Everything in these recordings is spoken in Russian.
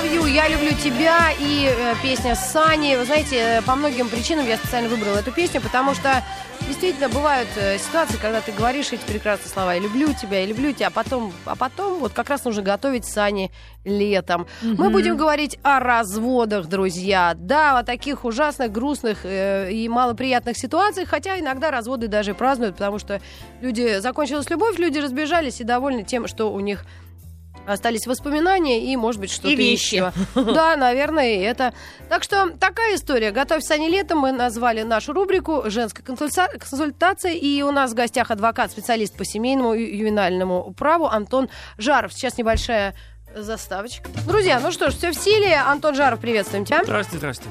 Love You, я люблю тебя и э, песня Сани. Вы знаете, э, по многим причинам я специально выбрала эту песню, потому что действительно бывают э, ситуации, когда ты говоришь эти прекрасные слова «я люблю тебя», «я люблю тебя», а потом, а потом вот как раз нужно готовить Сани летом. Мы будем говорить о разводах, друзья. Да, о таких ужасных, грустных э, и малоприятных ситуациях, хотя иногда разводы даже празднуют, потому что люди закончилась любовь, люди разбежались и довольны тем, что у них остались воспоминания и, может быть, что-то еще. Да, наверное, и это. Так что такая история. Готовься они летом. Мы назвали нашу рубрику «Женская консульта- консультация». И у нас в гостях адвокат, специалист по семейному и ювенальному праву Антон Жаров. Сейчас небольшая заставочка. Друзья, ну что ж, все в силе. Антон Жаров, приветствуем тебя. Здрасте, здрасте.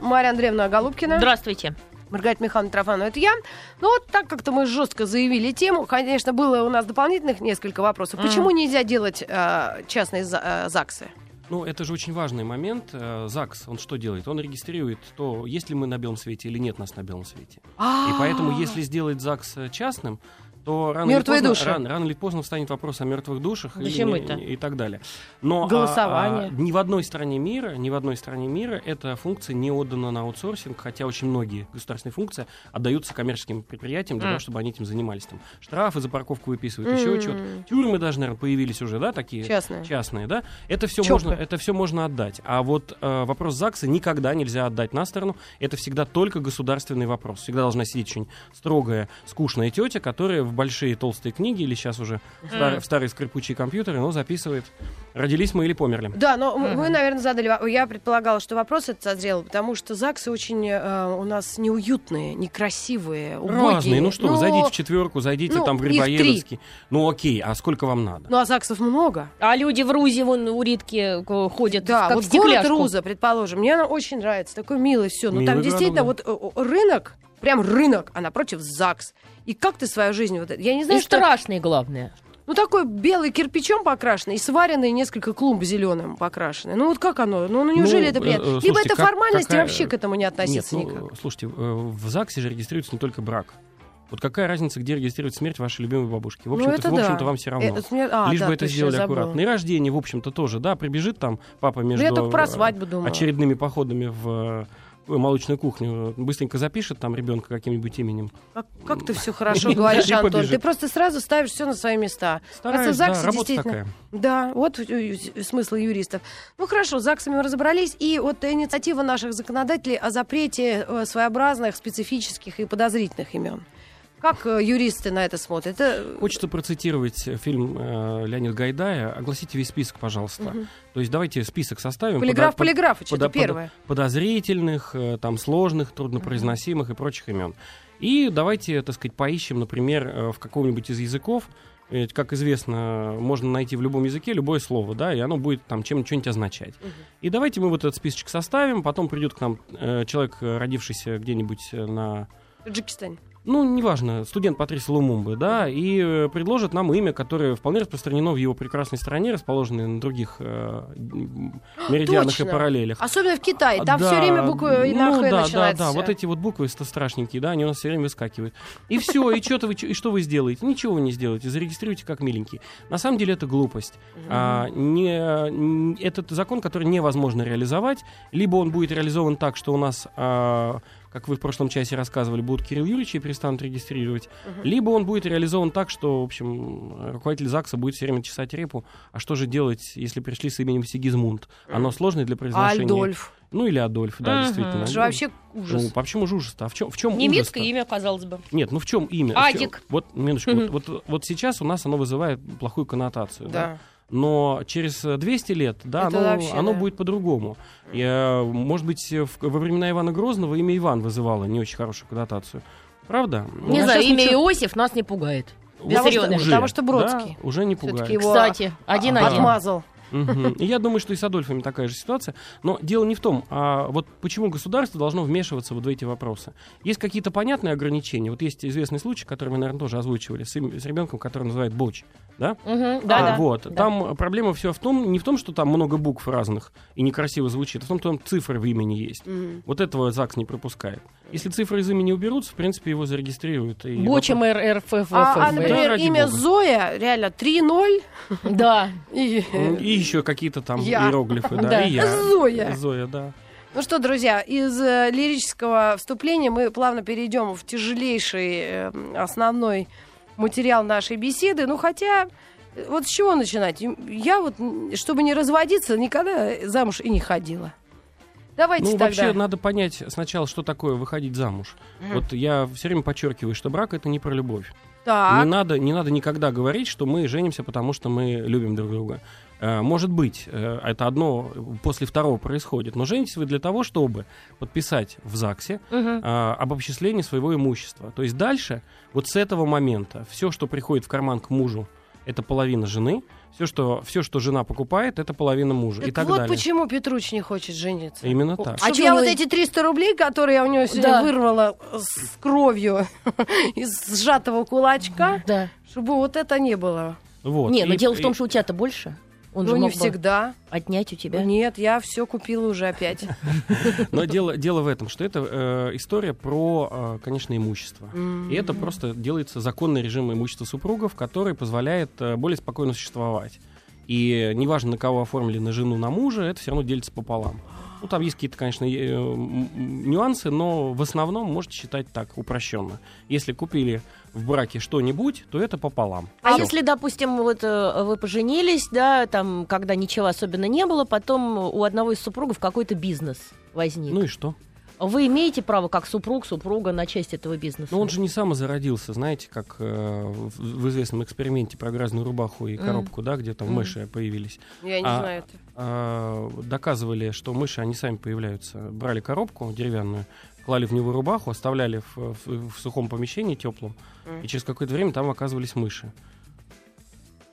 Мария Андреевна Голубкина. Здравствуйте. Маргарита Михайловна Трофанова, это я. Ну вот так как-то мы жестко заявили тему. Конечно, было у нас дополнительных несколько вопросов. Почему нельзя делать э, частные э, ЗАГСы? Ну, это же очень важный момент. Э, ЗАГС, он что делает? Он регистрирует то, есть ли мы на белом свете или нет нас на белом свете. И поэтому, если сделать ЗАГС э, частным, то рано или, Мертвые поздно, души. рано, рано или поздно встанет вопрос о мертвых душах и- Почему и, это? и так далее. Но а, Голосование. а, ни в одной стране мира, ни в одной стране мира эта функция не отдана на аутсорсинг, хотя очень многие государственные функции отдаются коммерческим предприятиям для М. того, чтобы они этим занимались. Там штрафы за парковку выписывают, еще М. чего-то. Тюрьмы даже, наверное, появились уже, да, такие Частные. частные, да? Это все можно, это все можно отдать. А вот э, вопрос ЗАГСа никогда нельзя отдать на сторону. Это всегда только государственный вопрос. Всегда должна сидеть очень строгая, скучная тетя, которая в большие толстые книги или сейчас уже в стар- в старые скрипучие компьютеры, но записывает. Родились мы или померли. Да, но м- вы, наверное, задали... Я предполагала, что вопрос этот созрел, потому что ЗАГСы очень э, у нас неуютные, некрасивые, убогие. Разные. Ну что, вы зайдите в четверку, зайдите ну, там в Грибоедовский. Ну окей, а сколько вам надо? Ну, а ЗАГСов много. А люди в Рузе, вон, у Ритки э, ходят, Да, как вот в город стекляшку. Руза, предположим, мне она очень нравится, такой милый, все. Ну, Милый там городок, действительно да. вот э, рынок, прям рынок, а напротив ЗАГС. И как ты свою жизнь вот это- Я не знаю, И что... страшные, главное. Ну, такой белый кирпичом покрашенный и сваренный несколько клумб зеленым покрашенный. Ну, вот как оно? Ну, ну, неужели Ну, это приятно? э, э, Либо слушайте, это как- формальность, и какая- вообще к этому не относиться Нет, никак. ну, слушайте, э, в ЗАГСе же регистрируется не только брак. Вот какая разница, где регистрирует смерть вашей любимой бабушки? В Ну, общем-то, это в общем-то да. вам все равно. Э, это мне- а, Лишь да, бы это сделали аккуратно. И рождение, в общем-то, тоже, да, прибежит там папа между Ну, я только про свадьбу думала. очередными походами в э, молочную кухню, быстренько запишет там ребенка каким-нибудь именем. Как, как ты все хорошо говоришь, Антон. Ты просто сразу ставишь все на свои места. Стараюсь, да, ЗАГСе работа действительно- такая. Да, вот э, э, смысл юристов. Ну хорошо, с ЗАГСами мы разобрались. И вот инициатива наших законодателей о запрете э, своеобразных, специфических и подозрительных имен. Как э, юристы на это смотрят? Это... Хочется процитировать э, фильм э, Леонида Гайдая. Огласите весь список, пожалуйста. То есть давайте список составим. Полиграф Подо- под- Полиграфыч, это подо- первое. подозрительных, э, там, сложных, труднопроизносимых и прочих имен. И давайте, так сказать, поищем, например, э, в каком-нибудь из языков, ведь, как известно, можно найти в любом языке любое слово, да, и оно будет там чем что-нибудь означать. И давайте мы вот этот списочек составим, потом придет к нам э, человек, э, родившийся где-нибудь э, на Таджикистане. Ну, неважно, студент Патрис Лумумбы, да, и э, предложит нам имя, которое вполне распространено в его прекрасной стране, расположенной на других э, меридианах Точно. и параллелях. Особенно в Китае. Там Да, все время буквы и на ну, да, да, да, вот эти вот буквы страшненькие, да, они у нас все время выскакивают. И все, и, что вы, и что вы сделаете? Ничего вы не сделаете, зарегистрируйте как миленький. На самом деле это глупость. А, не, этот закон, который невозможно реализовать, либо он будет реализован так, что у нас... а, как вы в прошлом часе рассказывали, будут Кирилл Юрьевич и перестанут регистрировать, либо он будет реализован так, что, в общем, руководитель ЗАГСа будет все время чесать репу. А что же делать, если пришли с именем Сигизмунд? Оно сложное для произношения. Альдольф. Ну или Адольф, да, Мгм. действительно. Это же вообще ужас. Ну, почему же ужас-то? А в чем, в чем Немецкое имя, казалось бы. Нет, ну в чем имя? В Адик. Вот, минуточку, вот, вот, вот сейчас у нас оно вызывает плохую коннотацию. Да. Да. Но через э, 200 лет, да, Это оно, вообще, оно да. будет по-другому. Э, может быть, в- во времена Ивана Грозного имя Иван вызывало не очень хорошую коннотацию. Правда? Не А знаю, имя ничего- Иосиф нас не пугает. Потому что- уже, потому что Бродский. да, уже не пугает. его Кстати, один-один. отмазал. Я думаю, что и с Адольфами такая же ситуация. Но дело не в том, а вот почему государство должно вмешиваться вот в эти вопросы. Есть какие-то понятные ограничения. Вот есть известный случай, который мы, наверное, тоже озвучивали, с, им- с ребенком, который называют Боч. Да? Мгм, А, Да, да. вот. Да. Там проблема все в том, не в том, что там много букв разных и некрасиво звучит, а в том, что там цифры в имени есть. Мгм. Вот этого ЗАГС не пропускает. Если цифры из имени уберутся, в принципе, его зарегистрируют. и Бочем вопрос- РРФФ. А, а, например, имя бога. Зоя, реально, 3-0. Да. И, еще какие-то там Я. иероглифы, да, Да. и я. Зоя. Зоя, да. Ну что, друзья, из э, лирического вступления мы плавно перейдем в тяжелейший э, основной материал нашей беседы. Ну, хотя, э, вот с чего начинать? Я вот, чтобы не разводиться, никогда замуж и не ходила. Давайте Ну, тогда. вообще, надо понять сначала, что такое выходить замуж. Вот я все время подчеркиваю, что брак это не про любовь. Так, Не надо, не надо никогда говорить, что мы женимся, потому что мы любим друг друга. Э, Может быть, э, это одно после второго происходит, но женитесь вы для того, чтобы подписать в ЗАГСе Мгм. а, об обчислении своего имущества. То есть дальше, вот с этого момента, все, что приходит в карман к мужу, это половина жены, все, что, все, что жена покупает, это половина мужа и так так вот далее. почему Петруч не хочет жениться. Именно так. А я у вот эти 300 рублей, которые я у него сегодня Да. вырвала с кровью из сжатого кулачка, Да. чтобы вот это не было. Вот. Не, но И- дело в том, и- что у тебя-то больше. Он ну, же не мог бы всегда. отнять у тебя. Нет, я все купила уже опять. Но дело, дело в этом, что это э, история про, э, конечно, имущество. И это просто делается законный режим имущества супругов, который позволяет э, более спокойно существовать. И неважно, на кого оформили, на жену, на мужа, это все равно делится пополам. Ну, там есть какие-то, конечно, э, нюансы, но в основном можете считать так, упрощенно. Если купили в браке что-нибудь, то это пополам. А Всё. если, допустим, вот э, вы поженились, да, там, когда ничего особенно не было, потом у одного из супругов какой-то бизнес возник. Ну и что? Вы имеете право, как супруг, супруга, на часть этого бизнеса? Ну, он же не самозародился, знаете, как э, в, в известном эксперименте про грязную рубаху и коробку, да, где там Мгм. мыши появились. Я не А, знаю это. А, доказывали, что мыши, они сами появляются. Брали коробку деревянную, клали в него рубаху, оставляли в, в- в сухом помещении теплом, Мгм. и через какое-то время там оказывались мыши.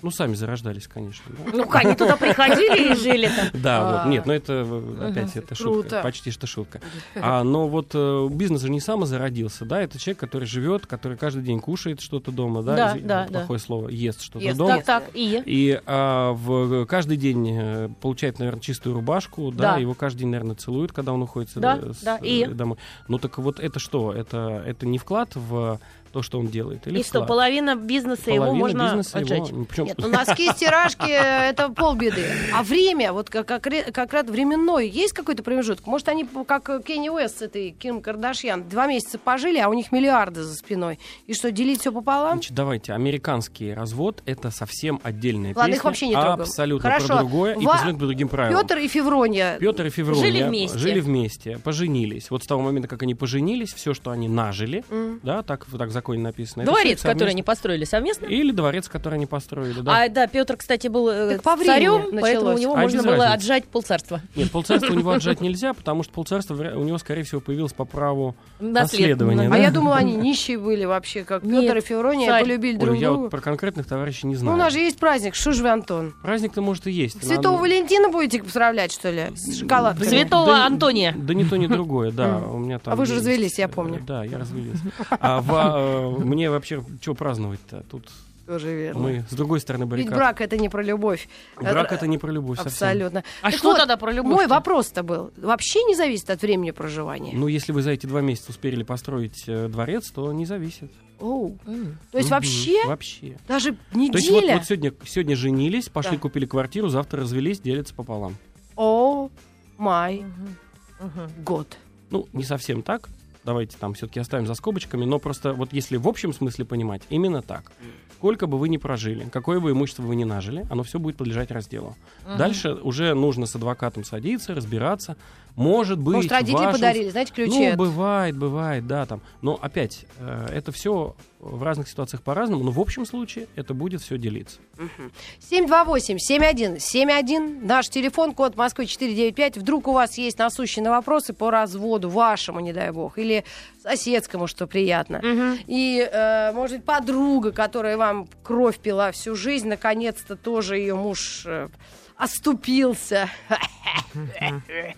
Ну, сами зарождались, конечно. да. Ну-ка, они туда приходили и жили там. Да, А. вот, нет, ну это э, опять это шутка, почти что шутка. А, но вот э, бизнес же не самозародился, да, это человек, который живет, который каждый день кушает что-то дома, да, Да, да, плохое слово, ест что-то дома. Так, так, и? И а, в, каждый день э, получает, наверное, чистую рубашку, да, его каждый день, наверное, целуют, когда он уходит э, э, домой. Ну так вот это что? Это не вклад в то, что он делает? Или И что, половина бизнеса его Половина можно бизнеса его- отжать? ну, причем- Нет, ну носки, стиражки это полбеды. А время, вот как, как, раз временной, есть какой-то промежуток? Может, они как Кенни Уэст с этой Ким Кардашьян два месяца пожили, а у них миллиарды за спиной. И что, делить все пополам? Значит, давайте, американский развод это совсем отдельная Ладно, песня. их вообще не трогаем. Абсолютно Хорошо. про другое и Ва- абсолютно по другим правилам. Петр и Феврония. Петр и Феврония Жили вместе. жили вместе, поженились. Вот с того момента, как они поженились, все, что они нажили, М. да, так, так в это Дворец, всё который совместно. они построили совместно? Или дворец, который они построили, да. А, да, Петр, кстати, был э, Так по времени царем, началось. поэтому у него А можно было разницы. отжать полцарства. Нет, полцарства у него отжать нельзя, потому что полцарства у него, скорее всего, появилось по праву Наслед- наследования. А я думала, они нищие были вообще, как Петр и Феврония полюбили друг я друга. вот про конкретных товарищей не Ну, знаю. у нас же есть праздник, что же вы, Антон? Праздник-то, может, и есть. Святого Валентина будете поздравлять, что ли, с шоколадками? Святого Антония. Да ни то, ни другое, да. У меня там А вы же развелись, я помню. Да, я развелись. А во- э, мне вообще что праздновать-то? Тут Тоже верно. мы с другой стороны Ведь баррикад. брак это не про любовь. Брак это не про любовь совсем. Абсолютно. А Так что вот, тогда про любовь? Мой вопрос-то был. Вообще не зависит от времени проживания. Ну, если вы за эти два месяца успели построить э, дворец, то не зависит. Оу. То есть вообще Вообще. даже То есть вот, неделя? вот сегодня, сегодня женились, пошли Да. купили квартиру, завтра развелись, делятся пополам. О май год. Ну, не совсем так. Давайте там все-таки оставим за скобочками, но просто вот если в общем смысле понимать, именно так. Сколько бы вы ни прожили, какое бы имущество вы ни нажили, оно все будет подлежать разделу. Мгм. Дальше уже нужно с адвокатом садиться, разбираться. Может быть, Может, родители вашим- подарили, знаете, ключи Ну, от- бывает, бывает, да, там. Но опять, э, это все в разных ситуациях по-разному, но в общем случае это будет все делиться. 728-7171, наш телефон, код Москвы 495. Вдруг у вас есть насущные вопросы по разводу вашему, не дай бог, или соседскому, что приятно. Мгм. И, э, может быть, подруга, которая вам кровь пила всю жизнь, наконец-то тоже ее муж э, оступился.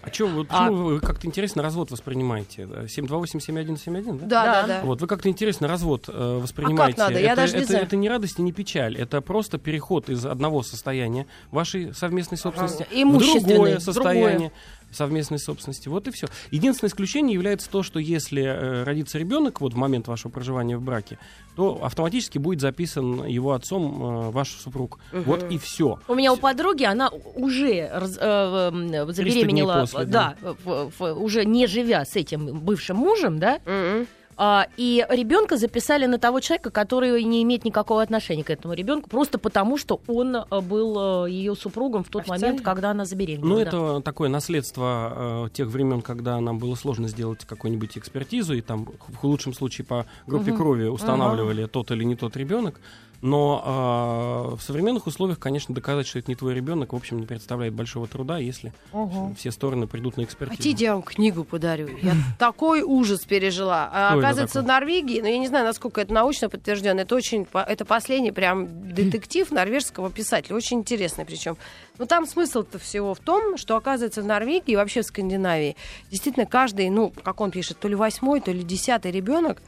А что, вы, А- почему вы как-то интересно развод воспринимаете? 728-7171, да? Да, да, Да. да. Вот, вы как-то интересно развод э, воспринимаете. надо? Я это, даже не это, знаю. это не радость и не печаль. Это просто переход из одного состояния вашей совместной собственности в Имущественной, другое в состояние. Совместной собственности. Вот и все. Единственное исключение является то, что если э, родится ребенок вот в момент вашего проживания в браке, то автоматически будет записан его отцом э, ваш супруг. Вот и все. У меня у подруги она уже раз- э, э, забеременела, после, да, в- в- уже не живя с этим бывшим мужем, да, Мгм. А, и ребенка записали на того человека, который не имеет никакого отношения к этому ребенку, просто потому что он э, был ее супругом в тот Официально? момент, когда она забеременела. Ну, да. это такое наследство э, тех времен, когда нам было сложно сделать какую-нибудь экспертизу, и там в лучшем случае по группе Мгм. крови устанавливали тот или не тот ребенок. Но э, в современных условиях, конечно, доказать, что это не твой ребенок, в общем, не представляет большого труда, если Мгм. все стороны придут на экспертизу. Хотите, я вам книгу подарю? Я такой ужас пережила. А, Оказывается, в? Норвегии, но я не знаю, насколько это научно подтверждено, это очень, это последний прям детектив норвежского писателя, очень интересный причем. Но там смысл-то всего в том, что, оказывается, в Норвегии и вообще в Скандинавии действительно каждый, ну, как он пишет, то ли восьмой, то ли десятый ребенок,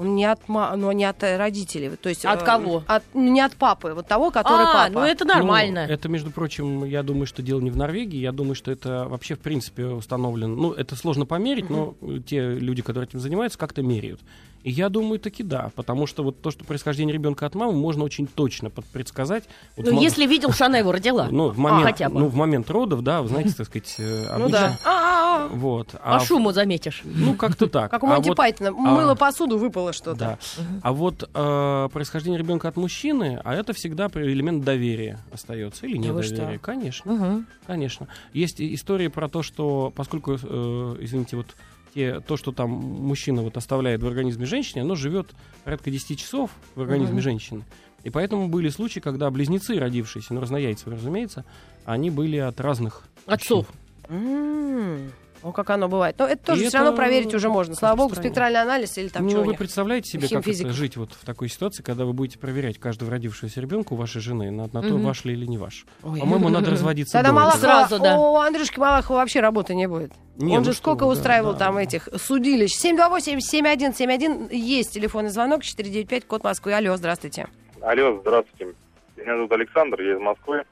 он не от, ма- ну, не от э, родителей. То есть, От э, кого? От, ну, не от папы, вот того, который а, папа. ну это нормально. Ну, это, между прочим, я думаю, что дело не в Норвегии. Я думаю, что это вообще, в принципе, установлено. Ну, это сложно померить, но те люди, которые этим занимаются, как-то меряют. И я думаю, таки да. Потому что вот то, что происхождение ребенка от мамы, можно очень точно предсказать. Вот Ну, мо- если видел, что она его родила. ну, в момент, хотя бы. ну, в момент родов, да, вы знаете, так сказать, э, Ну обычно- да. А-а-а. Вот. По в- шуму заметишь. Ну, как-то так. Как у А Монти вот- Пайтона. Мыло посуду, выпало что-то. Да. А вот э, происхождение ребенка от мужчины, а это всегда элемент доверия остается или недоверия. Конечно, конечно. Есть истории про то, что поскольку, э, извините, вот те, то, что там мужчина вот оставляет в организме женщины, оно живет порядка 10 часов в организме Мгм. женщины. И поэтому были случаи, когда близнецы, родившиеся, ну, разнояйцевые, разумеется, они были от разных Отцов. М, Ну, как оно бывает. Но это тоже И все равно это проверить уже можно. Слава богу, спектральный анализ или там ну, вы представляете себе, как химфизиков. это жить вот в такой ситуации, когда вы будете проверять каждого родившегося ребенка у вашей жены на, на то, Мгм. ваш ли или не ваш. Ой. По-моему, надо разводиться Тогда Малахова. Сразу, да. у Андрюшки Малахова вообще работы не будет. Не, Он ну же что сколько вы, да, устраивал да. там этих судилищ. 728-7171 есть телефонный звонок, 495, код Москвы. Алло, здравствуйте. Алло, здравствуйте. Меня зовут Александр, я из Москвы.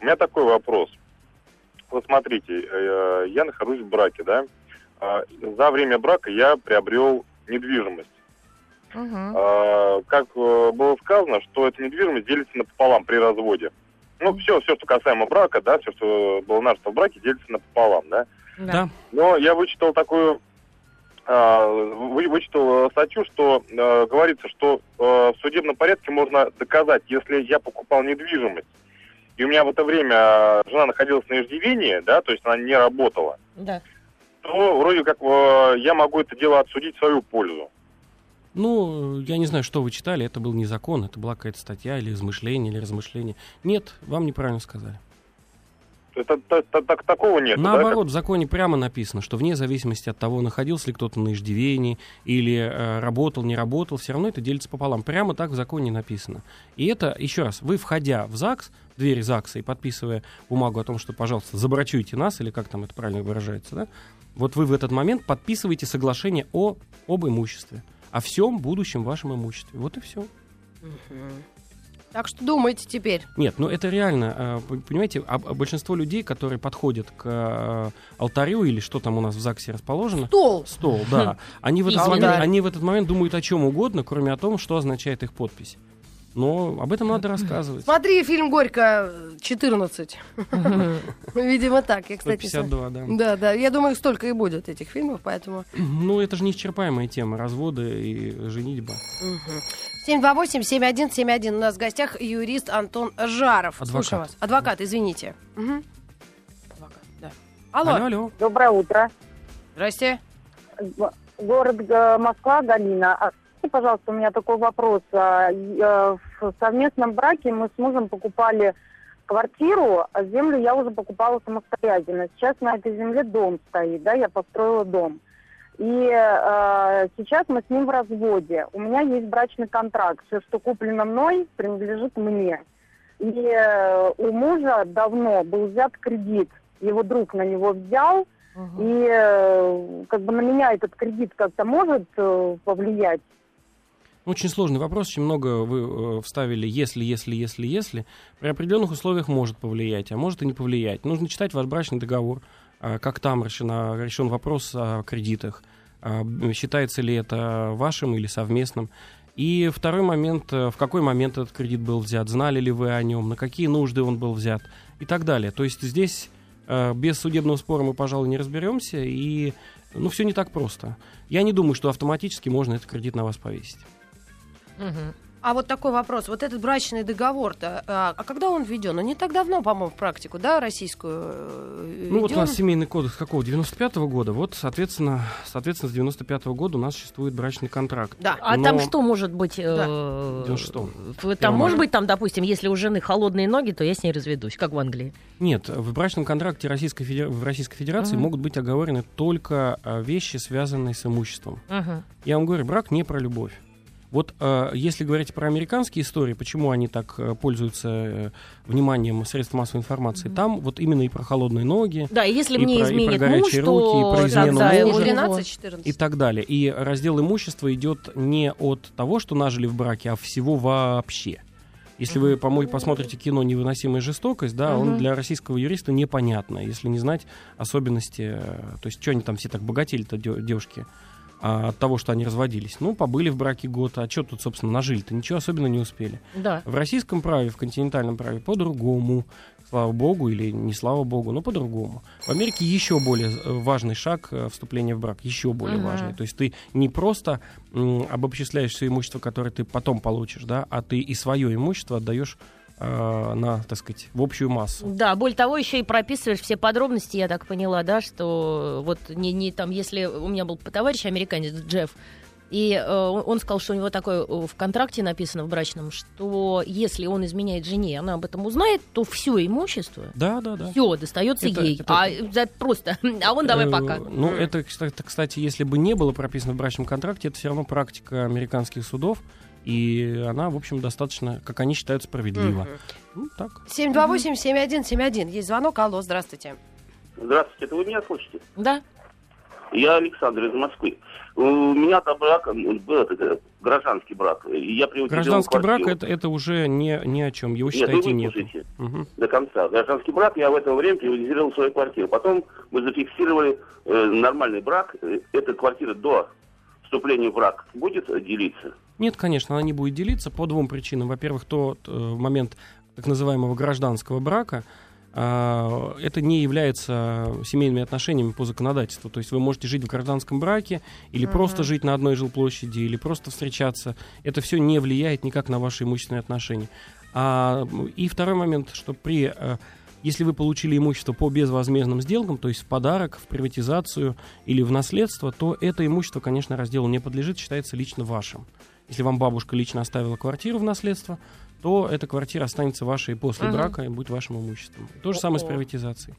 У меня такой вопрос. Вот смотрите, э, я нахожусь в браке, да? А, За время брака я приобрел недвижимость. А, Как э, было сказано, что эта недвижимость делится напополам при разводе. Ну, все, все, что касаемо брака, да, все, что было наше в браке, делится напополам, да? Да. Но я вычитал такую, а, вы- вычитал э, статью, что э, говорится, что э, в судебном порядке можно доказать, если я покупал недвижимость, и у меня в это время э, жена находилась на иждивении, да, то есть она не работала, Да. то вроде как э, я могу это дело отсудить в свою пользу. Ну, я не знаю, что вы читали, это был не закон, это была какая-то статья или измышление, или размышление. Нет, вам неправильно сказали. Это, та- так, такого нет. Наоборот, в законе прямо написано, что вне зависимости от того, находился ли кто-то на иждивении или э, работал, не работал, все равно это делится пополам. Прямо так в законе написано. И это, еще раз, вы, входя в ЗАГС, в двери ЗАГСа и подписывая бумагу о том, что, пожалуйста, забрачуйте нас, или как там это правильно выражается, да, вот вы в этот момент подписываете соглашение о, об имуществе, о всем будущем вашем имуществе. Вот и все. Так что думайте теперь. Нет, ну это реально, э, понимаете, а- а большинство людей, которые подходят к э, алтарю или что там у нас в ЗАГСе расположено, Стол. стол, да, они в, этот момент, они в этот момент думают о чем угодно, кроме о том, что означает их подпись. Но об этом надо рассказывать. Смотри фильм «Горько» 14. Видимо, так. Я, кстати, 152, да. Да, да. Я думаю, столько и будет этих фильмов, поэтому... Ну, это же неисчерпаемая тема, разводы и женитьба. 728-7171. У нас в гостях юрист Антон Жаров. Адвокат. Слушаем вас. Адвокат, извините. Мгм. Адвокат, да. Алло. Алло, алло. Доброе утро. Здрасте. Город э, Москва, Галина. А скажите, пожалуйста, у меня такой вопрос. А, э, В совместном браке мы с мужем покупали квартиру, а землю я уже покупала самостоятельно. Сейчас на этой земле дом стоит, да, я построила дом. И э, сейчас мы с ним в разводе. У меня есть брачный контракт. Все, что куплено мной, принадлежит мне. И э, у мужа давно был взят кредит. Его друг на него взял, и э, как бы на меня этот кредит как-то может э, повлиять? Очень сложный вопрос, очень много вы э, вставили «если, если, если, если». При определенных условиях может повлиять, а может и не повлиять. Нужно читать ваш брачный договор, как там решена, решен вопрос о кредитах, а, считается ли это вашим или совместным. И второй момент, э, в какой момент этот кредит был взят, знали ли вы о нем, на какие нужды он был взят и так далее. То есть здесь э, без судебного спора мы, пожалуй, не разберемся, и ну, все не так просто. Я не думаю, что автоматически можно этот кредит на вас повесить. Угу. А вот такой вопрос. Вот этот брачный договор-то, а, а когда он введен? Он не так давно, по-моему, в практику, да, российскую э, Ну вот у нас семейный кодекс какого? 95-го года. Вот, соответственно, соответственно, с 95-го года у нас существует брачный контракт. Да. А Но... там что может быть? Да. Э, 96 Там может быть, там, допустим, если у жены холодные ноги, то я с ней разведусь, как в Англии. Нет, в брачном контракте Российской Федер... в Российской Федерации uh-huh. могут быть оговорены только а, вещи, связанные с имуществом. Uh-huh. Я вам говорю, брак не про любовь. Вот э, если говорить про американские истории, почему они так э, пользуются э, вниманием средств массовой информации, mm-hmm. там вот именно и про холодные ноги, да, и если мне про, изменит и про горячие муж, руки, и про измену да, мужа, 13, и так далее. И раздел имущества идет не от того, что нажили в браке, а всего вообще. Если вы по посмотрите кино «Невыносимая жестокость», да, uh-huh. он для российского юриста непонятно, если не знать особенности, э, то есть что они там все так богатели-то девушки а, от того, что они разводились. Ну, побыли в браке год, а что тут, собственно, нажили-то? Ничего особенно не успели. Да. В российском праве, в континентальном праве по-другому. Слава богу, или не слава богу, но по-другому. В Америке еще более э, важный шаг э, вступления в брак, еще более uh-huh. важный. То есть ты не просто м, обобщисляешь все имущество, которое ты потом получишь, да, а ты и свое имущество отдаешь на, так сказать, в общую массу. Да, более того, еще и прописываешь все подробности, я так поняла, да, что вот не, не там, если у меня был товарищ американец Джефф, и э, он сказал, что у него такое э, в контракте написано в брачном, что если он изменяет жене, она об этом узнает, то все имущество, да, да, да. все достается это, ей. Это, а это, просто, а он давай пока. Ну, это, кстати, если бы не было прописано в брачном контракте, это все равно практика американских судов и она, в общем, достаточно, как они считают, справедлива. Угу. Ну, так. 728-7171. Есть звонок. Алло, здравствуйте. Здравствуйте, это вы меня слышите? Да. Я Александр из Москвы. У меня до брака был это, гражданский брак. Я гражданский брак это, это уже не, ни о чем. Его считаете нет. нет. Угу. До конца. Гражданский брак я в это время приватизировал свою квартиру. Потом мы зафиксировали э, нормальный брак. Э, эта квартира до вступления в брак будет делиться? Нет, конечно, она не будет делиться по двум причинам. Во-первых, тот э, момент так называемого гражданского брака, э, это не является семейными отношениями по законодательству. То есть вы можете жить в гражданском браке, или uh-huh. просто жить на одной жилплощади, или просто встречаться. Это все не влияет никак на ваши имущественные отношения. А, и второй момент, что при э, если вы получили имущество по безвозмездным сделкам, то есть в подарок, в приватизацию или в наследство, то это имущество, конечно, разделу не подлежит, считается лично вашим. Если вам бабушка лично оставила квартиру в наследство, то эта квартира останется вашей после ага. брака и будет вашим имуществом. То же самое с приватизацией.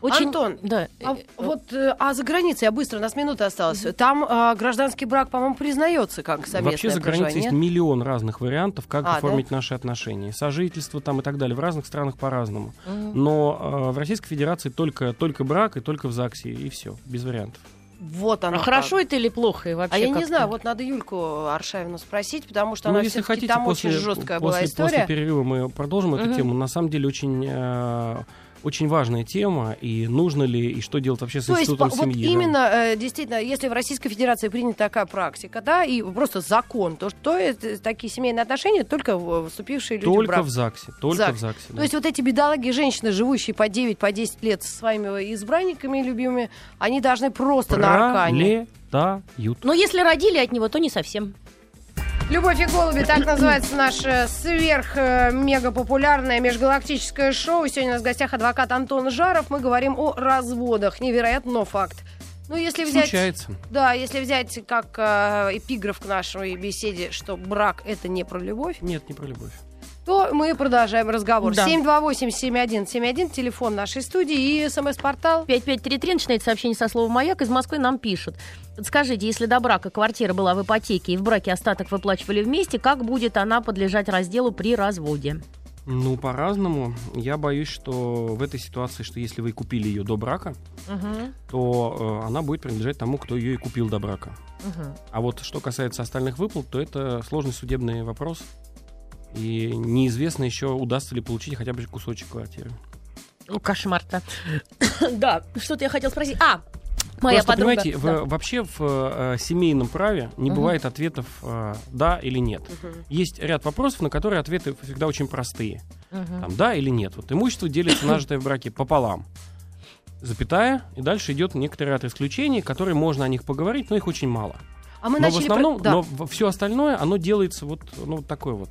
Очень... Антон, да. а, вот, э, а за границей, я быстро, у нас минута осталась. Угу. Там а, гражданский брак, по-моему, признается как совместное Вообще за границей есть миллион разных вариантов, как а, оформить да? наши отношения. Сожительство там и так далее. В разных странах по-разному. Угу. Но а, в Российской Федерации только, только брак и только в ЗАГСе, и все, без вариантов. Вот она. А хорошо это или плохо и вообще? А я не знаю, вот надо Юльку Аршавину спросить, потому что ну, она если хотите, там после, очень жесткая после, была история. После перерыва мы продолжим угу. эту тему. На самом деле очень э, очень важная тема, и нужно ли, и что делать вообще с То институтом есть, семьи. Вот именно, э, действительно, если в Российской Федерации принята такая практика, да, и просто закон, то что это, такие семейные отношения только вступившие люди только в брак. в ЗАГСе, только ЗАГСе. в ЗАГСе. Да. То есть вот эти бедолаги женщины, живущие по 9, по 10 лет со своими избранниками любимыми, они должны просто на аркане. Но если родили от него, то не совсем. Любовь и голуби, так называется наше сверх-мега-популярное межгалактическое шоу. Сегодня у нас в гостях адвокат Антон Жаров. Мы говорим о разводах. Невероятно, но факт. Ну, если взять... Случается. Да, если взять как э, эпиграф к нашей беседе, что брак — это не про любовь. Нет, не про любовь то мы продолжаем разговор. Да. 728-7171, телефон нашей студии и смс-портал. 5533, начинает сообщение со словом «Маяк». Из Москвы нам пишут. Скажите, если до брака квартира была в ипотеке и в браке остаток выплачивали вместе, как будет она подлежать разделу при разводе? Ну, по-разному. Я боюсь, что в этой ситуации, что если вы купили ее до брака, угу. то э, она будет принадлежать тому, кто ее и купил до брака. Угу. А вот что касается остальных выплат, то это сложный судебный вопрос. И неизвестно еще, удастся ли получить хотя бы кусочек квартиры. Ну, Кошмар-то. да, что-то я хотел спросить. А, моя Просто, подруга. понимаете, в- Да. вообще в э, семейном праве не Мгм. бывает ответов э, да или нет. Есть ряд вопросов, на которые ответы всегда очень простые. Мгм. Там, да или нет. Вот имущество делится нажитое в браке пополам. Запятая, и дальше идет некоторый ряд исключений, которые можно о них поговорить, но их очень мало. А мы но начали... в про- основном, да. но все остальное, оно делается вот, ну, вот такой вот.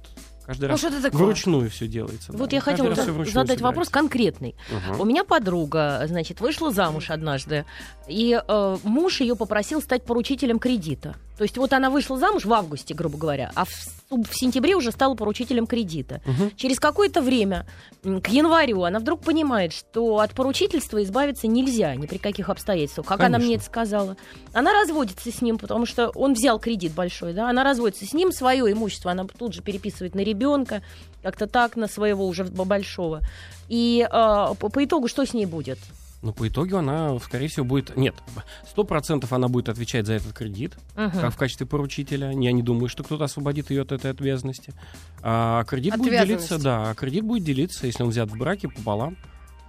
Каждый Ну раз что-то такое. вручную все делается. Вот да. я хотела задать вопрос собирается. конкретный. Мгм. У меня подруга, значит, вышла замуж однажды, и э, муж ее попросил стать поручителем кредита. То есть вот она вышла замуж в августе, грубо говоря, а в, в сентябре уже стала поручителем кредита. Мгм. Через какое-то время, к январю, она вдруг понимает, что от поручительства избавиться нельзя ни при каких обстоятельствах. Как она Конечно. мне это сказала? Она разводится с ним, потому что он взял кредит большой, да, она разводится с ним, свое имущество она тут же переписывает на ребенка, как-то так, на своего уже большого. И а, по, по итогу что с ней будет? Ну, по итогу она, скорее всего, будет... Нет, сто процентов она будет отвечать за этот кредит, Мгм. как в качестве поручителя. Я не думаю, что кто-то освободит ее от этой ответственности. А кредит будет делиться, да, а кредит будет делиться, если он взят в браке, пополам.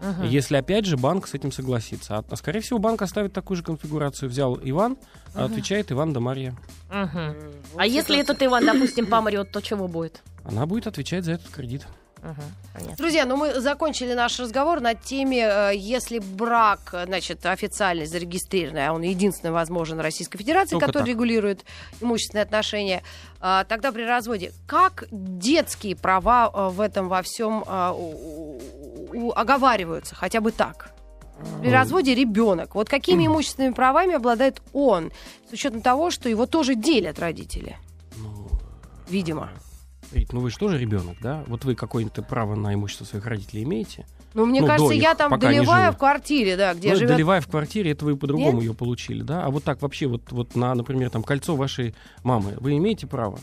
Мгм. Если, опять же, банк с этим согласится. А, скорее всего, банк оставит такую же конфигурацию. Взял Иван, а отвечает Иван да Марья. Мгм. Вот А если это- этот Иван, допустим, помрет, то чего будет? Она будет отвечать за этот кредит. Понятно. Друзья, ну мы закончили наш разговор на теме, э, если брак, э, значит, официально зарегистрированный, а он единственный возможен в Российской Федерации, Только который так. регулирует имущественные отношения, а, тогда при разводе, как детские права э, в этом во всем а, оговариваются, хотя бы так? При разводе ребенок. Вот какими имущественными правами обладает он, с учетом того, что его тоже делят родители? Ну, Видимо. Рит, ну вы же тоже ребенок, да? Вот вы какое-то право на имущество своих родителей имеете? Ну, мне Ну, кажется, них, я там живы. в квартире, да, где ну, живет доливая в квартире, это вы по-другому ее получили, да? А вот так вообще, вот, вот на, например, там кольцо вашей мамы, вы имеете право?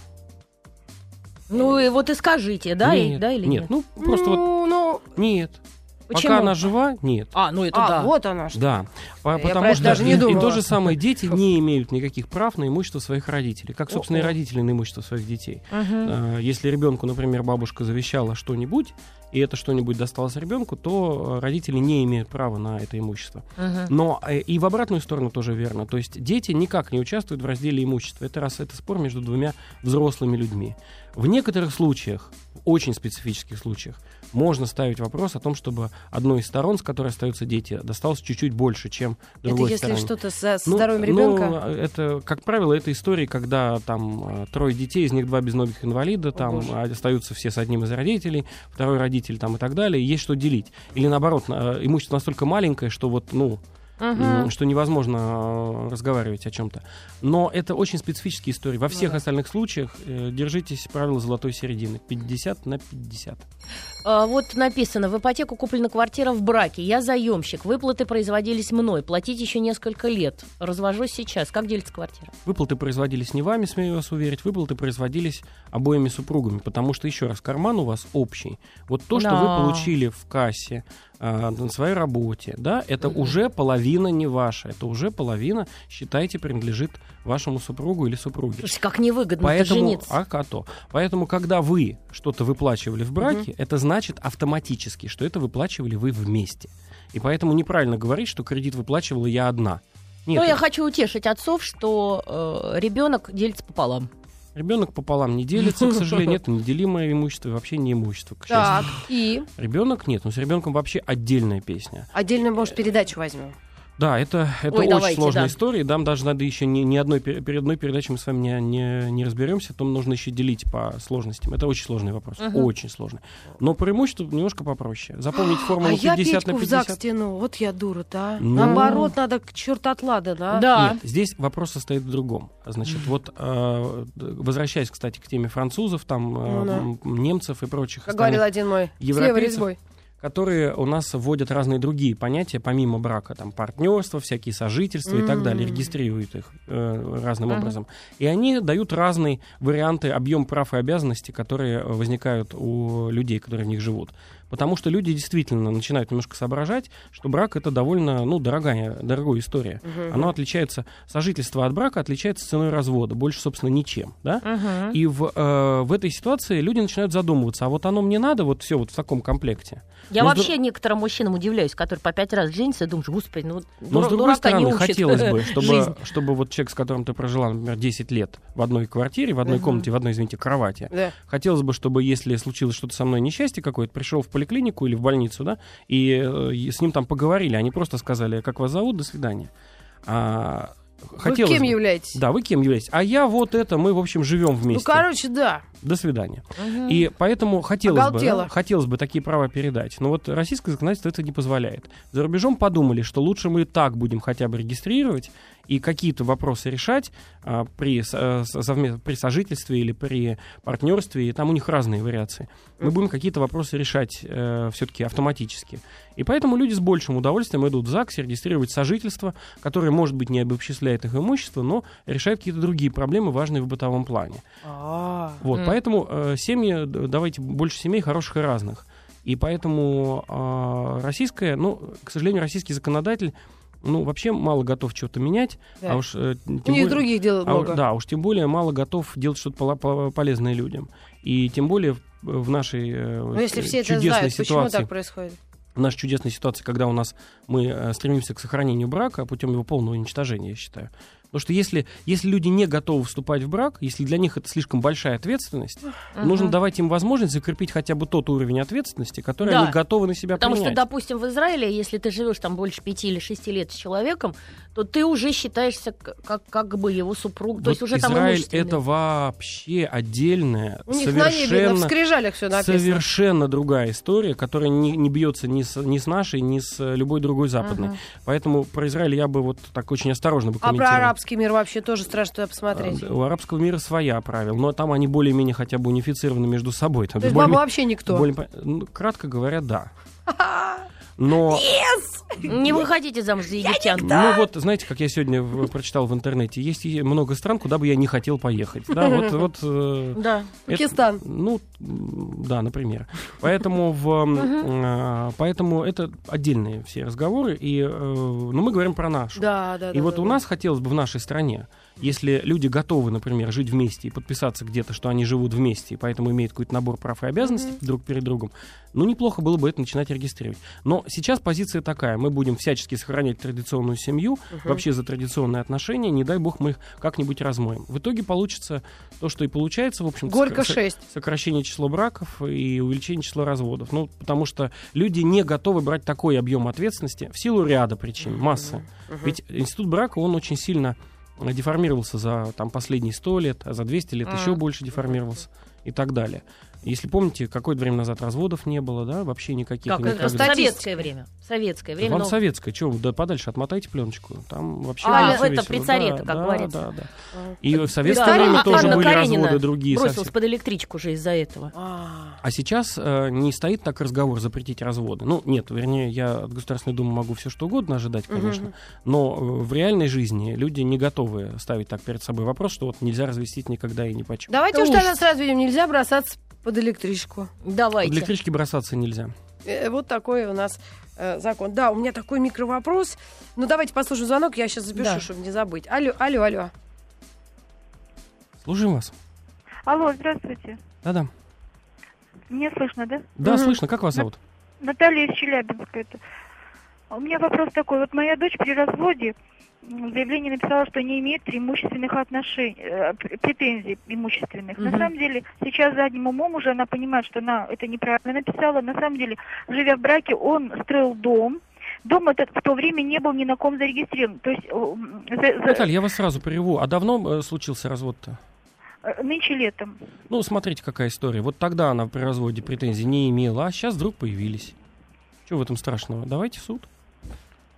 Ну и вот и скажите, да, и- нет, да или нет? нет? Ну, просто вот ну, ну, нет. Почему? Пока она жива, нет. А, ну это а, да. вот она что. Да, Я потому что даже не и, и то же самое дети не имеют никаких прав на имущество своих родителей, как, собственно, и О-о. родители на имущество своих детей. Э, Если ребенку, например, бабушка завещала что-нибудь, и это что-нибудь досталось ребенку, то э, родители не имеют права на это имущество. Мгм. Но э, и в обратную сторону тоже верно. То есть дети никак не участвуют в разделе имущества. Это раз это спор между двумя взрослыми людьми. В некоторых случаях, в очень специфических случаях, можно ставить вопрос о том, чтобы одной из сторон, с которой остаются дети, досталось чуть-чуть больше, чем Это другой если стороне. что-то со, Ну, здоровьем ну, ребенка. это, как правило, это истории, когда там э, трое детей, из них два безногих инвалида, там боже. а, остаются все с одним из родителей, второй родитель там и так далее, есть что делить. Или наоборот, э, имущество настолько маленькое, что вот, ну, М, что невозможно э, разговаривать о чем-то. Но это очень специфические истории. Во всех да. остальных случаях э, держитесь правила золотой середины. 50 на 50. А, Вот написано, в ипотеку куплена квартира в браке, я заемщик, выплаты производились мной, платить еще несколько лет, развожусь сейчас. Как делится квартира? Выплаты производились не вами, смею вас уверить, выплаты производились обоими супругами, потому что, еще раз, карман у вас общий. Вот то, что Да. вы получили в кассе, на своей работе, да, это уже половина не ваша, это уже половина, считайте, принадлежит вашему супругу или супруге. Слушайте, как невыгодно Поэтому, жениться. а как то? Поэтому, когда вы что-то выплачивали в браке, это значит автоматически, что это выплачивали вы вместе. И поэтому неправильно говорить, что кредит выплачивала я одна. Нет, Но Ну, я хочу утешить отцов, что э, ребенок делится пополам. Ребенок пополам не делится, к сожалению, это неделимое имущество и вообще не имущество, к Так, и Ребенок нет, но с ребенком вообще отдельная песня. отдельно, может, передачу возьмем. Да, это, это Ой, очень давайте, сложная да. история. Нам даже надо еще ни, ни одной, пер- перед одной передачей мы с вами не, не, не разберемся, то нужно еще делить по сложностям. Это очень сложный вопрос, Мгм. очень сложный. Но по имуществу немножко попроще. Запомнить формулу а я 50 Петьку на в ЗАГС 50. тяну. Вот я дура-то, а. Ну. Наоборот, надо к черт отлада, да? Да. Нет, здесь вопрос состоит в другом. Значит, вот э, возвращаясь, кстати, к теме французов, там э, Ну да. немцев и прочих Как говорил один мой. С левой резьбой. Которые у нас вводят разные другие понятия, помимо брака, там партнерство, всякие сожительства и так далее, регистрируют их э, разным Мгм. образом. И они дают разные варианты, объем прав и обязанностей, которые возникают у людей, которые в них живут. Потому что люди действительно начинают немножко соображать, что брак это довольно, ну, дорогая, дорогая история. Оно отличается, сожительство от брака отличается ценой развода, больше, собственно, ничем, да? Мгм. И в, э, в этой ситуации люди начинают задумываться, а вот оно мне надо, вот все вот в таком комплекте. Я Но с вообще некоторым мужчинам удивляюсь, которые по пять раз женятся, и думаешь, господи, ну, Но дура- с другой стороны, хотелось бы, чтобы, чтобы вот человек, с которым ты прожила, например, 10 лет в одной квартире, в одной Мгм. комнате, в одной, извините, кровати, Да. хотелось бы, чтобы, если случилось что-то со мной несчастье какое-то, пришел в поликлинику или в больницу, да, и, э, и с ним там поговорили, они просто сказали, как вас зовут, до свидания. А, Вы хотелось кем бы- являетесь? Да, вы кем являетесь? А я вот это, мы, в общем, живем Ну, вместе. короче, да. До свидания. Мгм. И поэтому хотелось бы, да, хотелось бы такие права передать. Но вот российское законодательство это не позволяет. За рубежом подумали, что лучше мы так будем хотя бы регистрировать и какие-то вопросы решать а, при, с- э, с- совме- при сожительстве или при партнерстве. И там у них разные вариации. Мы будем какие-то вопросы решать все-таки автоматически. И поэтому люди с большим удовольствием идут в ЗАГС регистрировать сожительство, которое, может быть, не обобществляет их имущество, но решает какие-то другие проблемы, важные в бытовом плане. А, Вот, поэтому э, семьи, давайте больше семей хороших и разных. И поэтому э, российская, ну, к сожалению, российский законодатель, ну, вообще мало готов что-то менять, Да. а уж э, тем У них более- других дел а много. да, уж тем более мало готов делать что-то полезное людям. И тем более в- в нашей э, Но Ну, если все это чудесной знают, почему ситуации, так происходит? в нашей чудесной ситуации, когда у нас мы э, стремимся к сохранению брака путем его полного уничтожения, я считаю. Потому что если, если люди не готовы вступать в брак, если для них это слишком большая ответственность, Мгм. нужно давать им возможность закрепить хотя бы тот уровень ответственности, который Да. они готовы на себя Потому что, принять. допустим, в Израиле, если ты живешь там больше пяти или шести лет с человеком, то ты уже считаешься как, как бы его супруг. То Вот есть уже там Израиль имущественный. это вообще отдельная, У них на небе, на, совершенно, скрижалях все написано. совершенно другая история, которая не, не бьется ни с, ни с нашей, ни с любой другой западной. Ага. Поэтому про Израиль я бы вот так очень осторожно бы А про комментировал. Арабский мир вообще тоже страшно туда посмотреть. А, У арабского мира своя правила, но там они более-менее хотя бы унифицированы между собой. Там То есть баба вообще никто. более ну, кратко говоря, да. Но, Не выходите замуж за египтян. ну вот, знаете, как я сегодня в- прочитал в интернете, есть много стран, куда бы я не хотел поехать. Да, вот, вот э, Да. это- Пакистан. ну, да, например. Поэтому, в, м, а, поэтому это отдельные все разговоры, и, э, ну, мы говорим про нашу. Да, да, И да, вот да, у да. нас хотелось бы в нашей стране, если люди готовы, например, жить вместе и подписаться где-то, что они живут вместе, и поэтому имеют какой-то набор прав и обязанностей друг перед другом, ну, неплохо было бы это начинать регистрировать. Но сейчас позиция такая, мы будем всячески сохранять традиционную семью, вообще за традиционные отношения, не дай бог мы их как-нибудь размоем. В итоге получится то, что и получается, в общем Горько 6. сокращение числа браков и увеличение числа разводов. Ну, потому что люди не готовы брать такой объем ответственности в силу ряда причин, массы. Ведь институт брака, он очень сильно деформировался за там, последние 100 лет, а за 200 лет Мгм. еще больше деформировался и так далее. Если помните, какое-то время назад разводов не было, да, вообще никаких. Как. В советское время. Советское время. Вам но- советское, вы, да подальше отмотайте пленочку, там вообще А, было это весело. при царе, Да, как да, говорится. Да, да. И в советское Да, время а тоже Анна были Каренина разводы другие бросилась совсем. под электричку же из-за этого. А, А сейчас э, не стоит так разговор запретить разводы. Ну, нет, вернее, я от Государственной Думы могу все что угодно ожидать, конечно. Мгм. Но э, в реальной жизни люди не готовы ставить так перед собой вопрос, что вот нельзя развестись никогда и ни почему. Давайте уж тогда сразу видим, нельзя бросаться под электричку. Под Давайте. электрички бросаться нельзя. Э, Вот такой у нас э, закон. Да, у меня такой микровопрос. Ну, давайте послушаем звонок, я сейчас запишу, Да. чтобы не забыть. Алло, алло, алло. Служим вас. Алло, здравствуйте. Да-да. Мне слышно, да? Да, Мгм. слышно. Как вас зовут? Наталья из Челябинска это. У меня вопрос такой. Вот моя дочь при разводе в заявлении написала, что не имеет преимущественных отношений, э, пр- претензий имущественных. На Мгм. самом деле, сейчас задним умом уже она понимает, что она это неправильно написала. На самом деле, живя в браке, он строил дом. Дом этот в то время не был ни на ком зарегистрирован. То есть за- за- Наталья, я вас сразу прерву. А давно э, случился развод-то? э, нынче летом. Ну, смотрите, какая история. Вот тогда она при разводе претензий не имела, а сейчас вдруг появились. Что в этом страшного? Давайте в суд.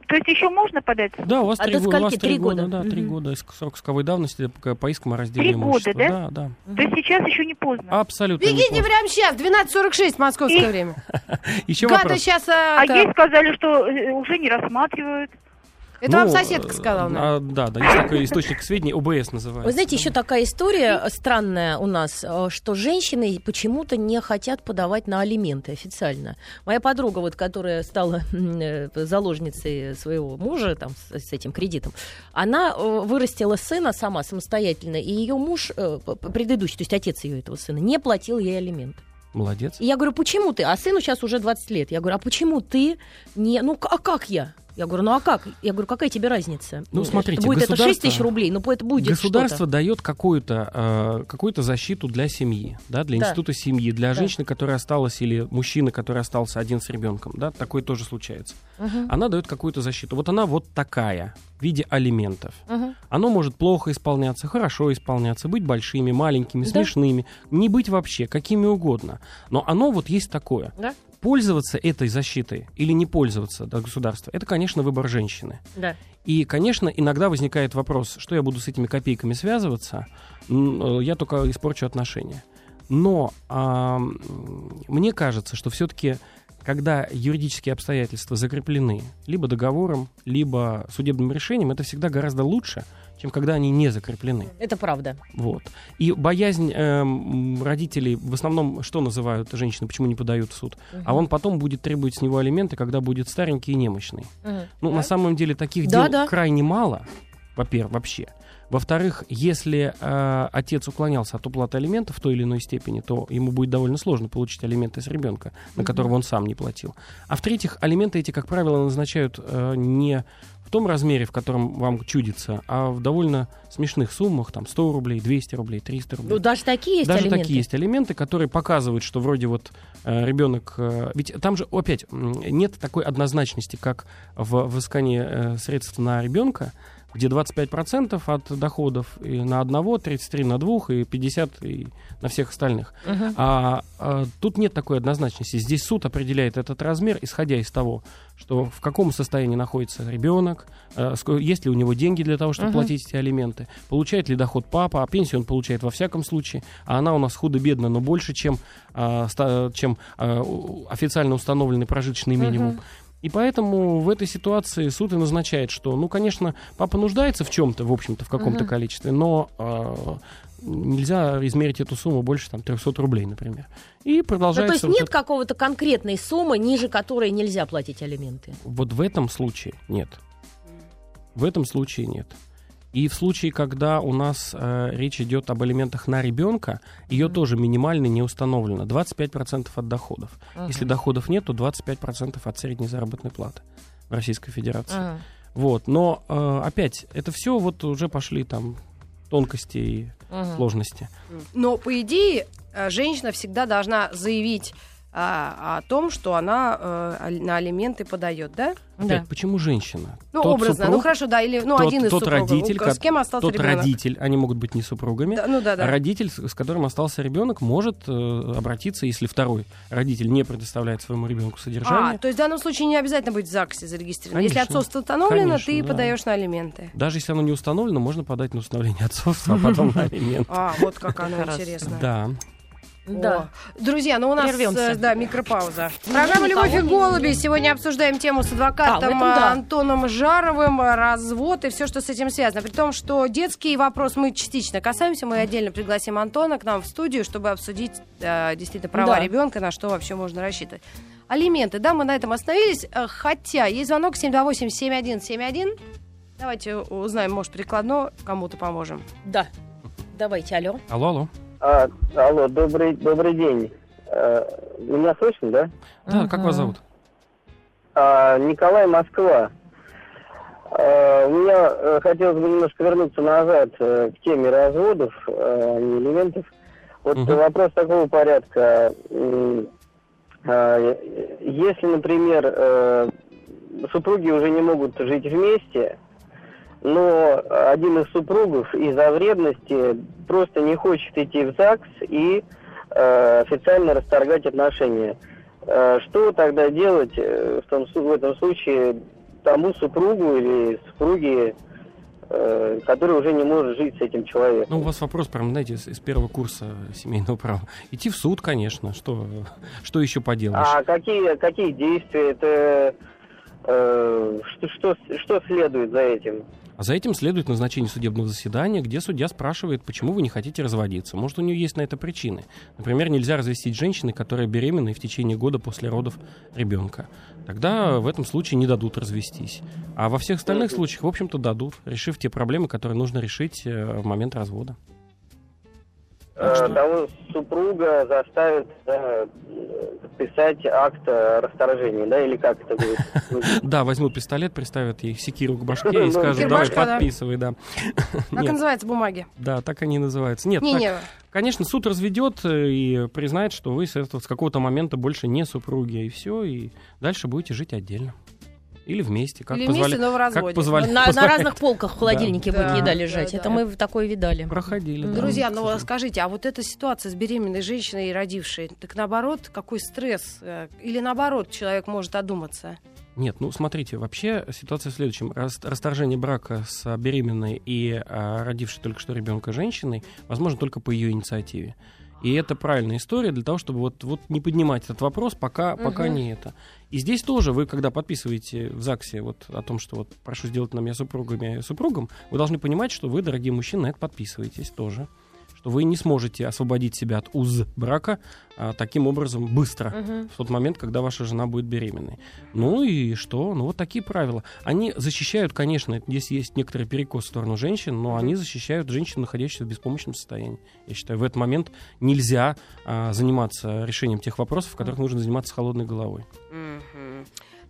То есть еще можно подать? Да, у вас А три до года. У вас скольки? три Три года, года? да, три Мгм. года. Срок сковой давности по, по искам о разделе Три года, да? Да, да. То есть сейчас еще не поздно. Абсолютно. не Бегите поздно. прямо сейчас, 12.46 московское И- время. Еще Гада вопрос. сейчас... А ей сказали, что э, уже не рассматривают. Это Ну, вам соседка сказала. э, а, да, да, есть такой источник сведений, ОБС называется. Вы знаете, еще такая история странная у нас, э, что женщины почему-то не хотят подавать на алименты официально. Моя подруга, вот, которая стала э, заложницей своего мужа там, с, с этим кредитом, она вырастила сына сама самостоятельно, и ее муж, предыдущий, то есть отец ее этого сына, не платил ей алименты. Молодец. И я говорю, почему ты? А сыну сейчас уже 20 лет. Я говорю, а почему ты не... Ну, а как я? Я говорю, ну а как? Я говорю, какая тебе разница? Ну, смотрите, будет это 6 государство- тысяч рублей, ну это будет Государство дает какую-то, э, какую-то защиту для семьи, да, для Да. института семьи, для Да. женщины, которая осталась, или мужчины, который остался один с ребенком, да, такое тоже случается. Мгм, Она дает какую-то защиту. Вот она вот такая, в виде алиментов. мгм. Оно может плохо исполняться, хорошо исполняться, быть большими, маленькими, Да. смешными, не быть вообще, какими угодно. Но оно вот есть такое. Да. Пользоваться этой защитой или не пользоваться до государства, это, конечно, выбор женщины. Да. И, конечно, иногда возникает вопрос, что я буду с этими копейками связываться, э, я только испорчу отношения. Но ам, мне кажется, что все-таки, когда юридические обстоятельства закреплены либо договором, либо судебным решением, это всегда гораздо лучше, чем когда они не закреплены. Это правда. Вот. И боязнь эм, родителей, в основном, что называют женщины, почему не подают в суд? А он потом будет требовать с него алименты, когда будет старенький и немощный. Мгм. Ну, на самом деле, таких Да, дел да. крайне мало, во-первых, вообще. Во-вторых, если э, отец уклонялся от уплаты алиментов в той или иной степени, то ему будет довольно сложно получить алименты с ребенка, на которого он сам не платил. А в-третьих, алименты эти, как правило, назначают э, не в том размере, в котором вам чудится, а в довольно смешных суммах, там 100 рублей, 200 рублей, 300 рублей. Ну, даже такие есть Даже алименты? такие есть элементы, которые показывают, что вроде вот э, ребенок... э, ведь там же, опять, нет такой однозначности, как в взыскании э, средств на ребенка, где 25% от доходов и на одного, 33 на двух и 50 и на всех остальных. Мгм. А, а, тут нет такой однозначности. Здесь суд определяет этот размер, исходя из того, что в каком состоянии находится ребенок, э, есть ли у него деньги для того, чтобы Мгм. платить эти алименты, получает ли доход папа, а пенсию он получает во всяком случае, а она у нас худо-бедно, но больше, чем, а, ста- чем у- официально установленный прожиточный минимум. И поэтому в этой ситуации суд и назначает, что, ну, конечно, папа нуждается в чем-то, в общем-то, в каком-то Мгм. количестве, но а, нельзя измерить эту сумму больше там 300 рублей, например. И Ну, то продолжается... есть вот нет это- какого-то конкретной суммы, ниже которой нельзя платить алименты? Вот в этом случае нет. В этом случае нет. И в случае, когда у нас э, речь идет об алиментах на ребенка, ее тоже минимально не установлено. 25% от доходов. Если доходов нет, то 25% от средней заработной платы в Российской Федерации. Ага. Вот. Но э, опять, это все вот уже пошли там тонкости и Мгм. сложности. Но, по идее, э, женщина всегда должна заявить а, о том, что она э, на алименты подает, да? Опять, Да. почему женщина? Ну, Тот образно. супруг, ну, хорошо, да. Или, ну, тот, один из тот супругов. родитель, У- С кем остался тот ребенок? родитель, они могут быть не супругами, Да, ну, да, да. А родитель, с с которым остался ребенок, может э, обратиться, если второй родитель не предоставляет своему ребенку А, содержание. то есть в данном случае не обязательно быть в ЗАГСе зарегистрирован. Если отцовство установлено, Конечно, ты да. подаешь на алименты. Даже если оно не установлено, можно подать на установление отцовства, а потом на алимент. А, вот как оно интересно. Да. Да. О. Друзья, ну у нас Прервемся. э, да, микропауза. Ну, Программа «Любовь и голуби». Сегодня обсуждаем тему с адвокатом этом э, да. Антоном Жаровым, развод и все, что с этим связано. При том, что детский вопрос мы частично касаемся, мы отдельно пригласим Антона к нам в студию, чтобы обсудить э, действительно права Да. ребенка, на что вообще можно рассчитывать. Алименты, да, мы на этом остановились, э, хотя есть звонок 728-7171. Давайте узнаем, может, прикладно кому-то поможем. Да. Давайте, алло. Алло, алло. А, алло, добрый, добрый день. Э, меня слышно, да? Да, как вас зовут? А, Николай, Москва. А, у меня э, хотелось бы немножко вернуться назад э, к теме разводов, э, а не элементов. Вот Мгм. вопрос такого порядка. А, Если, например, э, супруги уже не могут жить вместе, но один из супругов из-за вредности просто не хочет идти в ЗАГС и э, официально расторгать отношения. Э, что тогда делать э, в, том, в этом случае тому супругу или супруге, э, который уже не может жить с этим человеком? Ну, у вас вопрос, прям, знаете, из, из первого курса семейного права. Идти в суд, конечно. Что, что еще поделаешь? А какие, какие действия? Это э, что, что, что следует за этим? А за этим следует назначение судебного заседания, где судья спрашивает, почему вы не хотите разводиться. Может, у нее есть на это причины. Например, нельзя развестить женщины, которая беременна и в течение года после родов ребенка. Тогда в этом случае не дадут развестись. А во всех остальных случаях, в общем-то, дадут, решив те проблемы, которые нужно решить э, в момент развода. Э, что? Того супруга заставит да, подписать акт расторжения, да, или как это будет? Да, возьмут пистолет, приставят ей секиру к башке Ну, и скажут, давай, подписывай, да. Как называется бумаги? да, так они называются. Нет. Конечно, суд разведет э, и признает, что вы с какого-то момента больше не супруги, и все, и дальше будете жить отдельно. Или вместе, как Или позволя- вместе, но в как разводе. позволя- На, на позволяет. разных полках в холодильнике Да. будет еда Да, лежать. да, Это да. мы такое видали. Проходили, да. Друзья, ну скажите, а вот эта ситуация с беременной женщиной и родившей, так наоборот, какой стресс? э, Или наоборот, человек может одуматься? Нет, ну смотрите, вообще ситуация в следующем. Рас- расторжение брака с беременной и а, родившей только что ребенка женщиной возможно только по ее инициативе. И это правильная история для того, чтобы вот, вот не поднимать этот вопрос, пока, пока Мгм. не это. И здесь тоже вы, когда подписываете в ЗАГСе вот о том, что вот прошу сделать на меня супругами супругом, вы должны понимать, что вы, дорогие мужчины, на это подписываетесь тоже. Что вы не сможете освободить себя от уз брака а, таким образом быстро Мгм. в тот момент, когда ваша жена будет беременной. Ну и что? Ну вот такие правила. Они защищают, конечно, здесь есть некоторый перекос в сторону женщин, но они защищают женщин, находящихся в беспомощном состоянии. Я считаю, в этот момент нельзя а, заниматься решением тех вопросов, в которых нужно заниматься с холодной головой.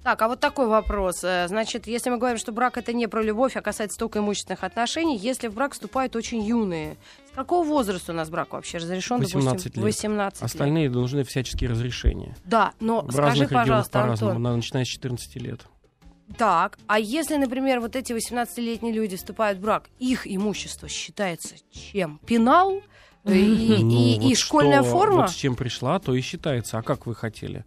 Так, а вот такой вопрос. Э, Значит, если мы говорим, что брак это не про любовь, а касается только имущественных отношений, если в брак вступают очень юные, какого возраста у нас брак вообще разрешен? 18 допустим, лет. 18 лет. Остальные должны всяческие разрешения. Да, но в скажи, пожалуйста, по-разному, Антон, начиная с 14 лет. так, а если, например, вот эти 18-летние люди вступают в брак, их имущество считается чем? Пенал? И, и- Ну, и- и вот школьная что- форма? Вот с чем пришла, то и считается. А как вы хотели?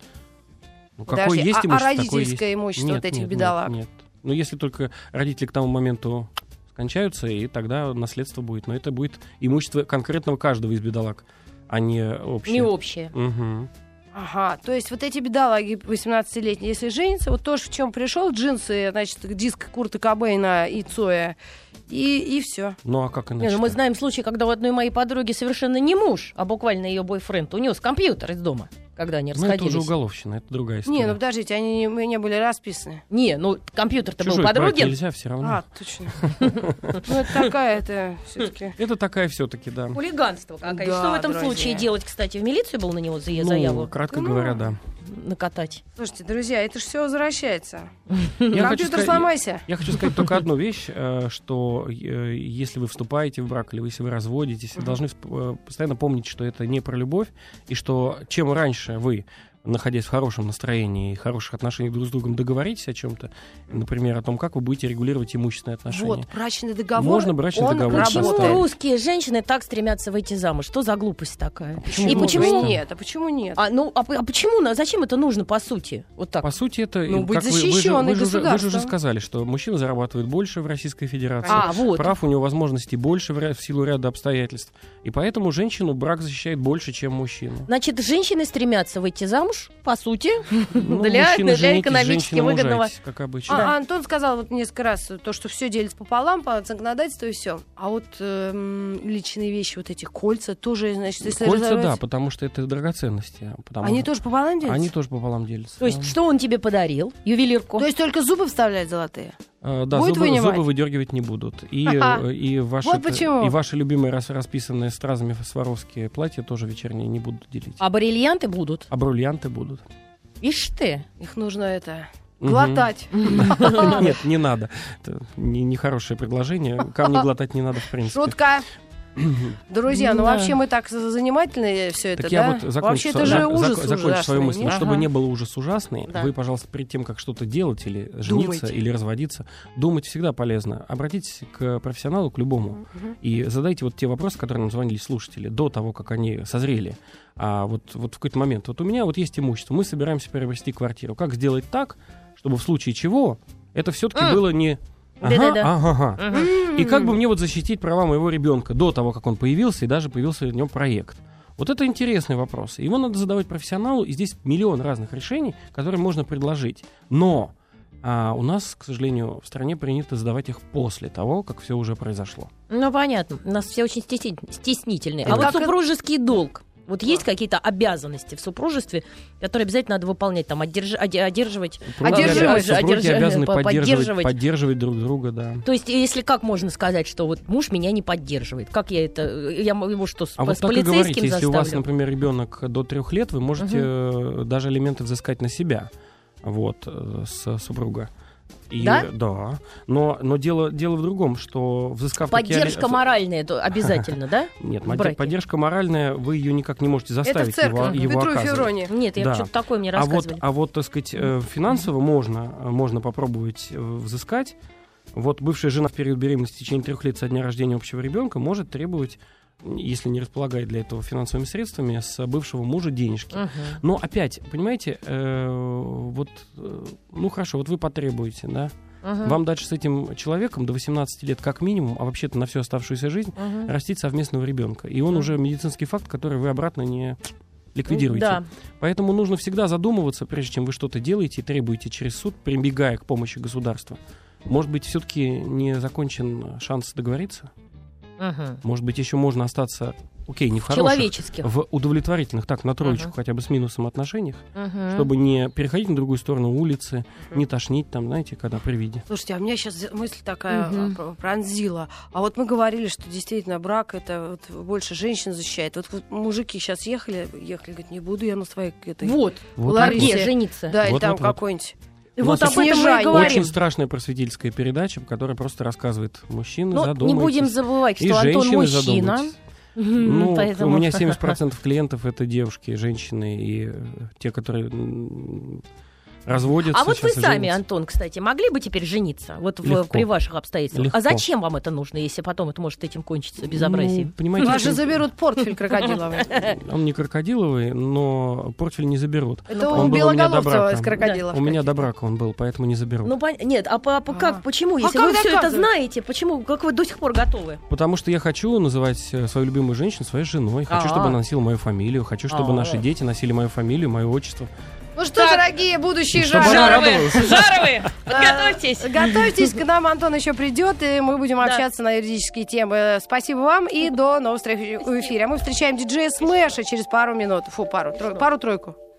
Ну, Подожди, какое есть а- а имущество, такое родительское есть. имущество Нет, вот этих нет, бедолаг? Нет, нет. Ну, если только родители к тому моменту скончаются, и тогда наследство будет. Но это будет имущество конкретного каждого из бедолаг, а не общее. Не общее. Мгм. Ага, то есть вот эти бедолаги 18-летние, если женятся, вот то, в чем пришел, джинсы, значит, диск Курта Кобейна и Цоя, и, и все. Ну, а как Не, иначе? ну мы знаем случай, когда у одной моей подруги совершенно не муж, а буквально ее бойфренд унес компьютер из дома, когда они Ну, это расходились. уже уголовщина, это другая история. Не, ну подождите, они не, не были расписаны. Не, ну компьютер-то был подруги. нельзя все равно. А, точно. Ну, это такая, это все-таки... Это такая все-таки, да. Хулиганство какое. Что в этом случае делать, кстати? В милицию был на него за Ну, заяву кратко Ну, говоря, да. Накатать? Слушайте, друзья, это же все возвращается. Я хочу Компьютер сказать- сломайся. Я хочу сказать только одну вещь, э, что э, если вы вступаете в брак или если вы разводитесь, вы должны э, постоянно помнить, что это не про любовь, и что чем раньше вы находясь в хорошем настроении и хороших отношениях друг с другом, договоритесь о чем-то, например, о том, как вы будете регулировать имущественные отношения. Вот, брачный договор. Можно брачный он договор Почему составить. русские женщины так стремятся выйти замуж? Что за глупость такая? Почему И глупость? почему нет? А почему нет? А, ну, а, а почему, на- зачем это нужно, по сути? Вот так. По сути, это... Ну, быть как вы- вы, же, вы, же, уже- вы же уже сказали, что мужчина зарабатывает больше в Российской Федерации. А, вот. Прав у него возможностей больше в, в силу ряда обстоятельств. И поэтому женщину брак защищает больше, чем мужчину. Значит, женщины стремятся выйти замуж, по сути, Ну, для, мужчины для экономически выгодного. мужайтесь, как обычно. А, Антон сказал вот несколько раз то, что все делится пополам по законодательству и все. А вот эм, личные вещи, вот эти кольца, тоже, значит, если Кольца, да, разорвать- потому что это драгоценности. потому Они что- тоже пополам делятся? Они тоже пополам делятся. То есть, да. что он тебе подарил? Ювелирку. То есть только зубы вставлять золотые? А, да, будет зубы, вынимать? зубы выдергивать не будут. И, э, и, ваши, Вот почему. и ваши любимые рас, расписанные стразами сваровские платья тоже вечерние не будут делить. А бриллианты будут? А бриллианты будут. Ишь ты. Их нужно это глотать. Нет, не надо. Это не- нехорошее предложение. Камни глотать не надо, в принципе. Шутка. Друзья, ну Да. вообще мы так занимательны все это, Так да? я вот закончу, вообще это же ужас зак- закончу свою ужасный, мысль. нет? Чтобы Ага. не было ужас ужасный, Да. вы, пожалуйста, перед тем, как что-то делать или жениться, Думайте. или разводиться, думать всегда полезно. Обратитесь к профессионалу, к любому, Мгм. и задайте вот те вопросы, которые нам звонили слушатели, до того, как они созрели. А вот, вот в какой-то момент, вот у меня вот есть имущество, мы собираемся приобрести квартиру. Как сделать так, чтобы в случае чего это все-таки М. было не... Ага, Да-да-да. ага, ага. Мгм. И как бы мне вот защитить права моего ребенка до того, как он появился, и даже появился в нем проект? Вот это интересный вопрос. Его надо задавать профессионалу, и здесь миллион разных решений, которые можно предложить. Но А у нас, к сожалению, в стране принято сдавать их после того, как все уже произошло. Ну, понятно. У нас все очень стесни- стеснительные. Это а вот супружеский долг. Вот есть какие-то обязанности в супружестве, которые обязательно надо выполнять, там, одерж- оде- одерживать... Э, Супруги одерж- обязаны по- поддерживать, поддерживать друг друга, да. То есть, если как можно сказать, что вот муж меня не поддерживает? Как я это... Я его что, с, А вот с так и полицейским говорите, если у вас, заставлю? например, ребенок до трех лет, вы можете э, даже алименты взыскать на себя, вот, э, с супруга. И, Да? Да. Но, но дело, дело в другом, что взыскав Поддержка моральная это обязательно, да? Нет, в поддержка моральная, вы ее никак не можете Это в заставить его, его Петру и оказывать. Февронии. Нет, я Да. что-то такое мне А вот, рассказывали. а вот, так сказать, э, финансово можно, можно попробовать э, взыскать. Вот бывшая жена в период беременности в течение трех лет со дня рождения общего ребенка может требовать, если не располагает для этого финансовыми средствами, с бывшего мужа денежки. Мгм. Но опять, понимаете, э, вот, э, ну хорошо, вот вы потребуете, да, Мгм. вам дальше с этим человеком до 18 лет как минимум, а вообще-то на всю оставшуюся жизнь, Мгм. растить совместного ребенка. И он уже медицинский факт, который вы обратно не ликвидируете. Да. Поэтому нужно всегда задумываться, прежде чем вы что-то делаете и требуете через суд, прибегая к помощи государства. Может быть, все-таки не закончен шанс договориться? Мгм. Может быть, еще можно остаться, окей, не в хороших, Человеческих. в удовлетворительных, так, на троечку Мгм. хотя бы с минусом отношениях, Мгм. чтобы не переходить на другую сторону улицы, не тошнить там, знаете, когда при виде. Слушайте, а меня сейчас мысль такая а, пр- пронзила. А вот мы говорили, что действительно брак это вот больше женщин защищает. Вот, вот мужики сейчас ехали, ехали, говорят, не буду я на своей этой... Вот. Вот Ларисе. Где жениться? Да, или Вот, там вот, вот. какой-нибудь. У Вот об этом мы и говорим. Очень страшная просветительская передача, которая просто рассказывает мужчины, Но задумайтесь. не будем забывать, И что Антон женщины мужчина. задумайтесь. Ну, поэтому- у меня 70% клиентов это девушки, женщины и э, те, которые разводятся. А вот вы сами, женятся. Антон, кстати, могли бы теперь жениться? Вот в- при ваших обстоятельствах. Легко. А зачем вам это нужно, если потом это может этим кончиться Ну, безобразием? понимаете, Вас же заберут портфель крокодиловый. он не крокодиловый, но портфель не заберут. Это Он у Белоголовцева из крокодилов. У меня до брака он был, поэтому не заберут. Ну, нет, а, по- как, А. почему, А если вы все это знаете, почему, как вы до сих пор готовы? Потому что я хочу называть э, свою любимую женщину своей женой. Хочу, чтобы А. она носила мою фамилию. Хочу, чтобы А. наши дети носили мою фамилию, мое отчество. Ну что, дорогие будущие Чтобы жары, она радовалась. Жаровые, подготовьтесь. Готовьтесь, к нам Антон еще придет, и мы будем общаться на юридические темы. Спасибо вам и до новых встреч в эфире. А мы встречаем диджея Смэша через пару минут. Фу, пару, трой- пару-тройку.